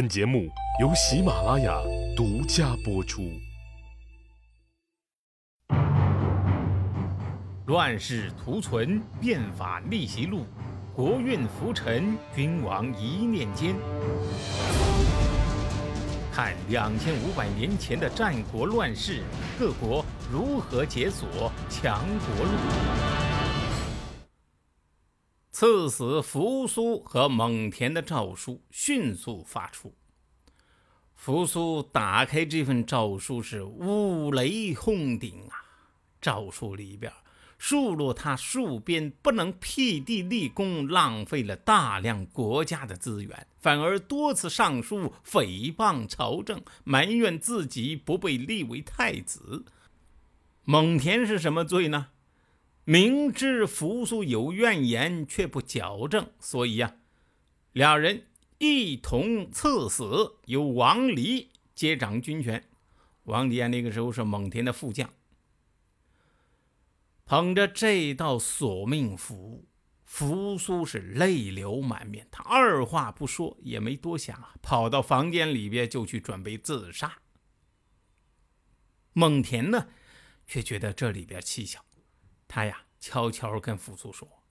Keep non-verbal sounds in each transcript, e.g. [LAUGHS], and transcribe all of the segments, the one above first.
本节目由喜马拉雅独家播出。乱世图存，变法逆袭路，国运浮沉，君王一念间。看两千五百年前的战国乱世，各国如何解锁强国路。赐死扶苏和蒙恬的诏书迅速发出。扶苏打开这份诏书是五雷轰顶啊！诏书里边数落他戍边不能辟地立功，浪费了大量国家的资源，反而多次上书诽谤朝政，埋怨自己不被立为太子。蒙恬是什么罪呢？明知扶苏有怨言，却不矫正，所以呀，两人一同赐死，由王离接掌军权。王离啊，那个时候是蒙恬的副将，捧着这道索命符，扶苏是泪流满面。他二话不说，也没多想啊，跑到房间里边就去准备自杀。蒙恬呢，却觉得这里边蹊跷。他呀，悄悄跟扶苏说：“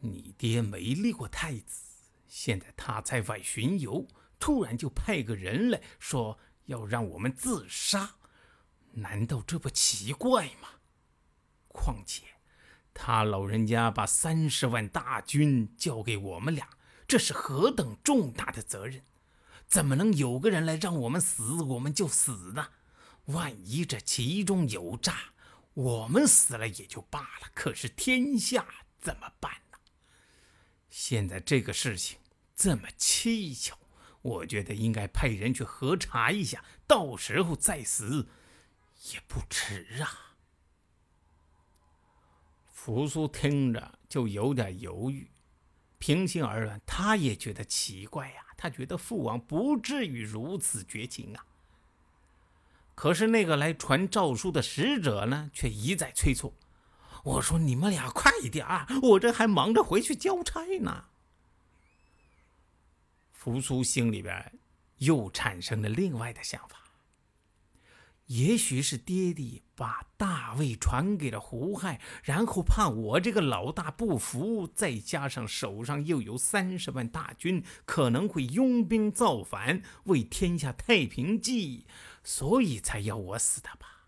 你爹没立过太子，现在他在外巡游，突然就派个人来说要让我们自杀，难道这不奇怪吗？况且他老人家把三十万大军交给我们俩，这是何等重大的责任，怎么能有个人来让我们死，我们就死呢？万一这其中有诈？”我们死了也就罢了，可是天下怎么办呢？现在这个事情这么蹊跷，我觉得应该派人去核查一下，到时候再死也不迟啊。扶苏听着就有点犹豫，平心而论，他也觉得奇怪呀，他觉得父王不至于如此绝情啊。可是那个来传诏书的使者呢，却一再催促。我说：“你们俩快一点啊，我这还忙着回去交差呢。”扶苏心里边又产生了另外的想法。也许是爹爹把大位传给了胡亥，然后怕我这个老大不服，再加上手上又有三十万大军，可能会拥兵造反，为天下太平计。所以才要我死的吧？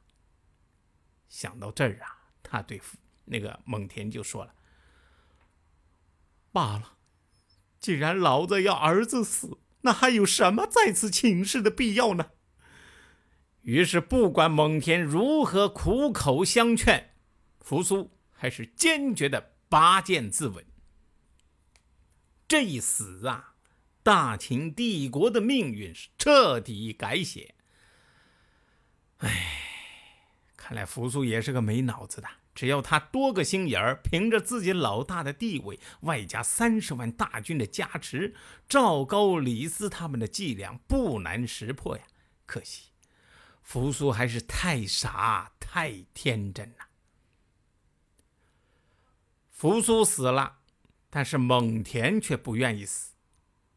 想到这儿啊，他对那个蒙恬就说了：“罢了，既然老子要儿子死，那还有什么再次请示的必要呢？”于是，不管蒙恬如何苦口相劝，扶苏还是坚决的拔剑自刎。这一死啊，大秦帝国的命运是彻底改写。哎，看来扶苏也是个没脑子的。只要他多个心眼儿，凭着自己老大的地位，外加三十万大军的加持，赵高、李斯他们的伎俩不难识破呀。可惜，扶苏还是太傻、太天真了。扶苏死了，但是蒙恬却不愿意死。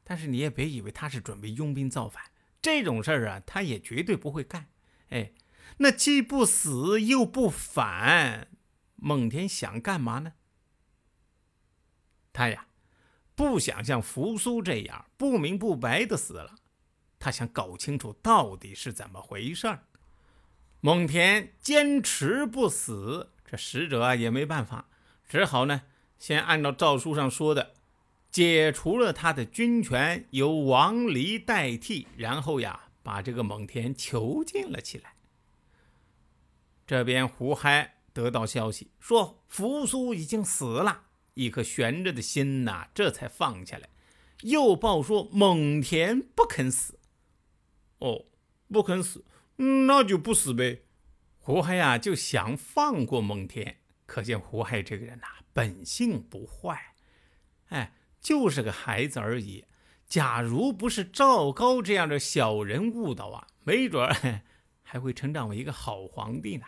但是你也别以为他是准备拥兵造反，这种事儿啊，他也绝对不会干。哎，那既不死又不反，蒙恬想干嘛呢？他呀，不想像扶苏这样不明不白的死了，他想搞清楚到底是怎么回事儿。蒙恬坚持不死，这使者也没办法，只好呢，先按照诏书上说的，解除了他的军权，由王离代替，然后呀。把这个蒙恬囚禁了起来。这边胡亥得到消息说扶苏已经死了，一颗悬着的心呐，这才放下来。又报说蒙恬不肯死。哦，不肯死，那就不死呗。胡亥呀就想放过蒙恬，可见胡亥这个人呐，本性不坏，哎，就是个孩子而已。假如不是赵高这样的小人误导啊，没准 [LAUGHS] 还会成长为一个好皇帝呢。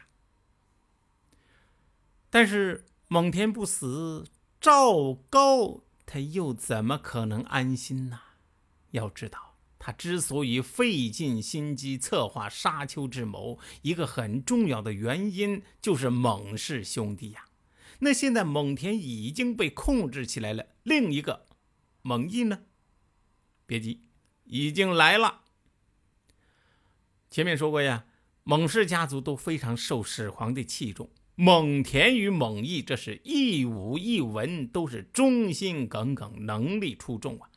但是蒙恬不死，赵高他又怎么可能安心呢？要知道，他之所以费尽心机策划沙丘之谋，一个很重要的原因就是蒙氏兄弟呀。那现在蒙恬已经被控制起来了，另一个蒙毅呢？别急，已经来了。前面说过呀，蒙氏家族都非常受始皇帝器重。蒙恬与蒙毅，这是一武一文，都是忠心耿耿，能力出众啊。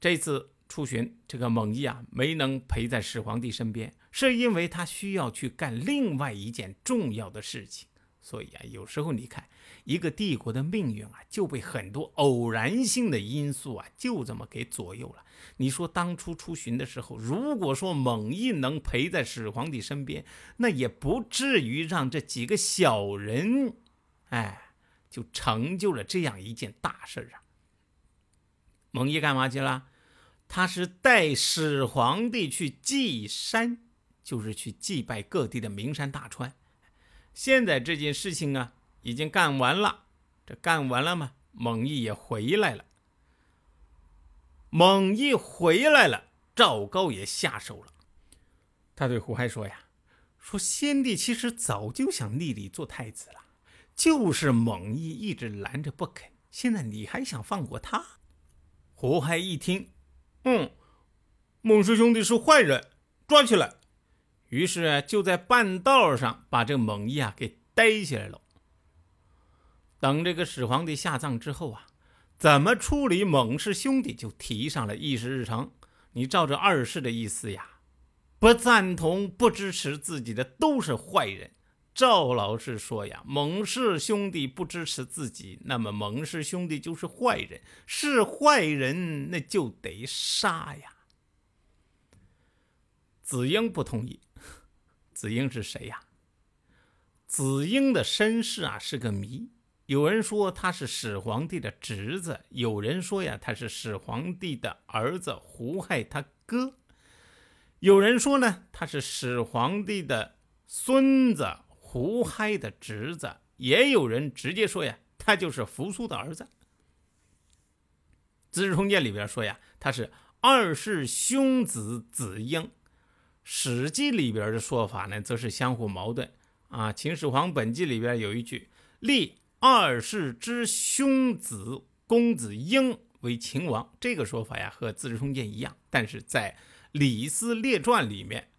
这次出巡，这个蒙毅啊，没能陪在始皇帝身边，是因为他需要去干另外一件重要的事情。所以啊，有时候你看，一个帝国的命运啊，就被很多偶然性的因素啊，就这么给左右了。你说当初出巡的时候，如果说蒙毅能陪在始皇帝身边，那也不至于让这几个小人，哎，就成就了这样一件大事啊。蒙毅干嘛去了？他是带始皇帝去祭山，就是去祭拜各地的名山大川。现在这件事情啊，已经干完了。这干完了吗？蒙毅也回来了。蒙毅回来了，赵高也下手了。他对胡亥说：“呀，说先帝其实早就想立你做太子了，就是蒙毅一直拦着不肯。现在你还想放过他？”胡亥一听，嗯，蒙氏兄弟是坏人，抓起来。于是就在半道上把这蒙毅啊给逮起来了。等这个始皇帝下葬之后啊。怎么处理蒙氏兄弟就提上了议事日程。你照着二世的意思呀，不赞同、不支持自己的都是坏人。赵老师说呀，蒙氏兄弟不支持自己，那么蒙氏兄弟就是坏人，是坏人那就得杀呀。子婴不同意。子婴是谁呀？子婴的身世啊是个谜。有人说他是始皇帝的侄子，有人说呀他是始皇帝的儿子胡亥他哥，有人说呢他是始皇帝的孙子胡亥的侄子，也有人直接说呀他就是扶苏的儿子。《资治通鉴》里边说呀他是二世兄子子婴，《史记》里边的说法呢则是相互矛盾啊，《秦始皇本纪》里边有一句立。二世之兄子公子婴为秦王，这个说法呀和《资治通鉴》一样，但是在《李斯列传》里面，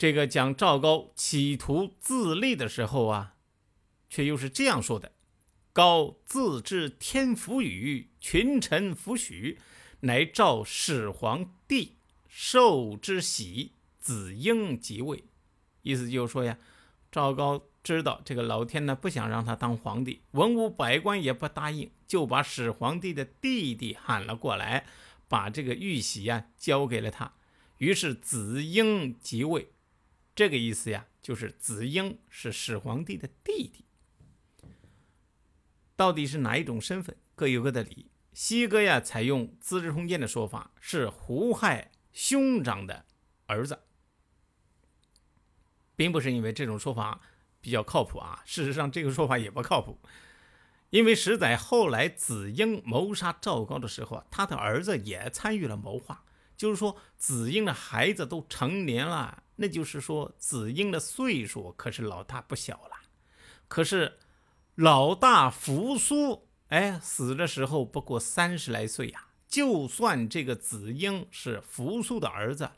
这个讲赵高企图自立的时候啊，却又是这样说的：“高自知天福宇，群臣弗许，乃赵始皇帝受之喜，子婴即位。”意思就是说呀，赵高。知道这个老天呢不想让他当皇帝，文武百官也不答应，就把始皇帝的弟弟喊了过来，把这个玉玺呀交给了他。于是子婴即位，这个意思呀，就是子婴是始皇帝的弟弟。到底是哪一种身份，各有各的理。西哥呀，采用《资治通鉴》的说法，是胡亥兄长的儿子，并不是因为这种说法。比较靠谱啊！事实上，这个说法也不靠谱，因为史载后来子婴谋杀赵高的时候啊，他的儿子也参与了谋划。就是说，子婴的孩子都成年了，那就是说，子婴的岁数可是老大不小了。可是老大扶苏，哎，死的时候不过三十来岁呀。就算这个子婴是扶苏的儿子。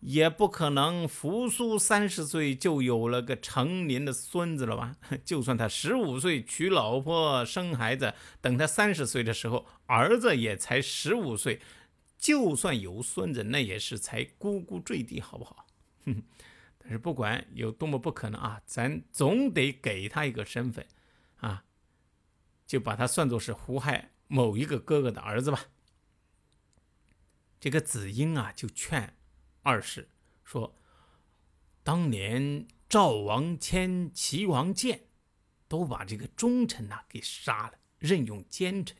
也不可能，扶苏三十岁就有了个成年的孙子了吧？[LAUGHS] 就算他十五岁娶老婆生孩子，等他三十岁的时候，儿子也才十五岁，就算有孙子，那也是才咕咕坠地，好不好？哼 [LAUGHS] 但是不管有多么不可能啊，咱总得给他一个身份啊，就把他算作是胡亥某一个哥哥的儿子吧。这个子婴啊，就劝。二世说，当年赵王迁、齐王建，都把这个忠臣呐给杀了，任用奸臣，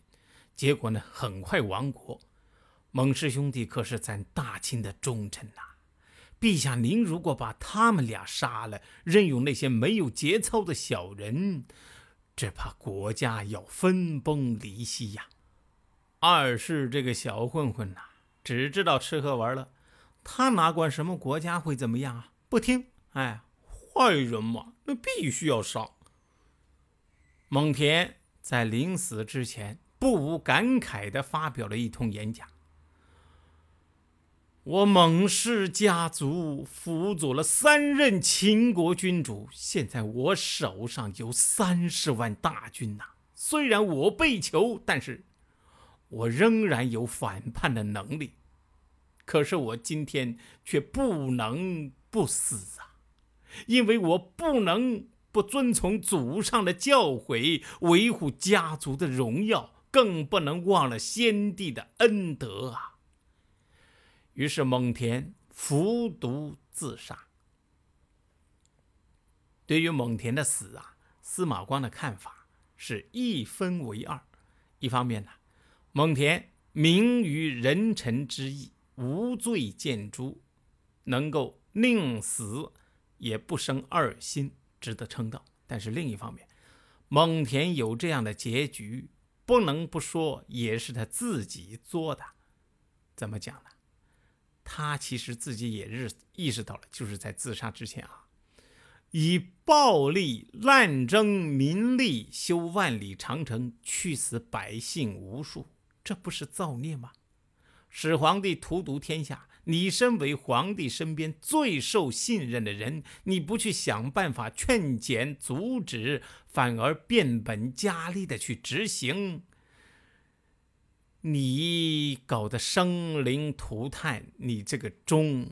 结果呢很快亡国。蒙氏兄弟可是咱大清的忠臣呐，陛下您如果把他们俩杀了，任用那些没有节操的小人，只怕国家要分崩离析呀。二是这个小混混呐。只知道吃喝玩乐，他哪管什么国家会怎么样啊？不听，哎，坏人嘛，那必须要杀。蒙恬在临死之前，不无感慨地发表了一通演讲。我蒙氏家族辅佐了三任秦国君主，现在我手上有三十万大军呐。虽然我被囚，但是我仍然有反叛的能力。可是我今天却不能不死啊，因为我不能不遵从祖上的教诲，维护家族的荣耀，更不能忘了先帝的恩德啊。于是蒙恬服毒自杀。对于蒙恬的死啊，司马光的看法是一分为二。一方面呢，蒙恬明于人臣之义，无罪见诛，能够宁死也不生二心，值得称道。但是另一方面，蒙恬有这样的结局，不能不说也是他自己作的。怎么讲呢？他其实自己也是意识到了，就是在自杀之前啊，以暴力滥征民力，修万里长城，去死百姓无数，这不是造孽吗？始皇帝荼毒天下，你身为皇帝身边最受信任的人，你不去想办法劝谏阻止，反而变本加厉的去执行。你搞得生灵涂炭，你这个忠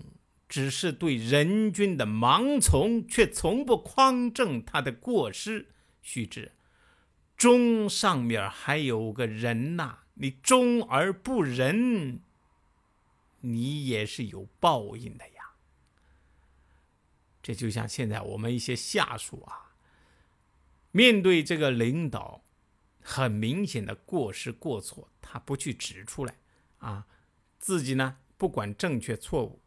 只是对人君的盲从，却从不匡正他的过失。须知，忠上面还有个人呐，你忠而不仁，你也是有报应的呀。这就像现在我们一些下属啊，面对这个领导。很明显的过失过错，他不去指出来，啊，自己呢不管正确错误，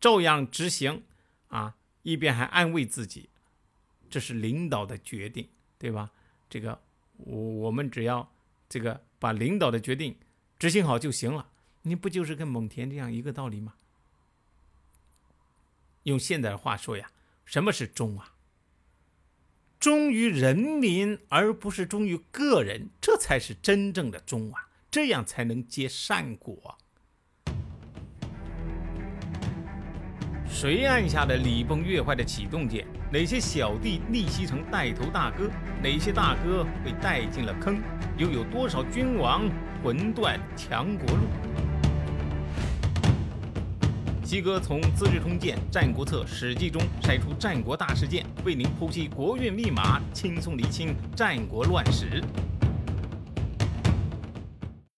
照样执行，啊，一边还安慰自己，这是领导的决定，对吧？这个我我们只要这个把领导的决定执行好就行了，你不就是跟蒙恬这样一个道理吗？用现代的话说呀，什么是忠啊？忠于人民，而不是忠于个人，这才是真正的忠啊！这样才能结善果。谁按下了礼崩乐坏的启动键？哪些小弟逆袭成带头大哥？哪些大哥被带进了坑？又有多少君王魂断强国路？西哥从《资治通鉴》《战国策》《史记》中筛出战国大事件，为您剖析国运密码，轻松厘清战国乱史。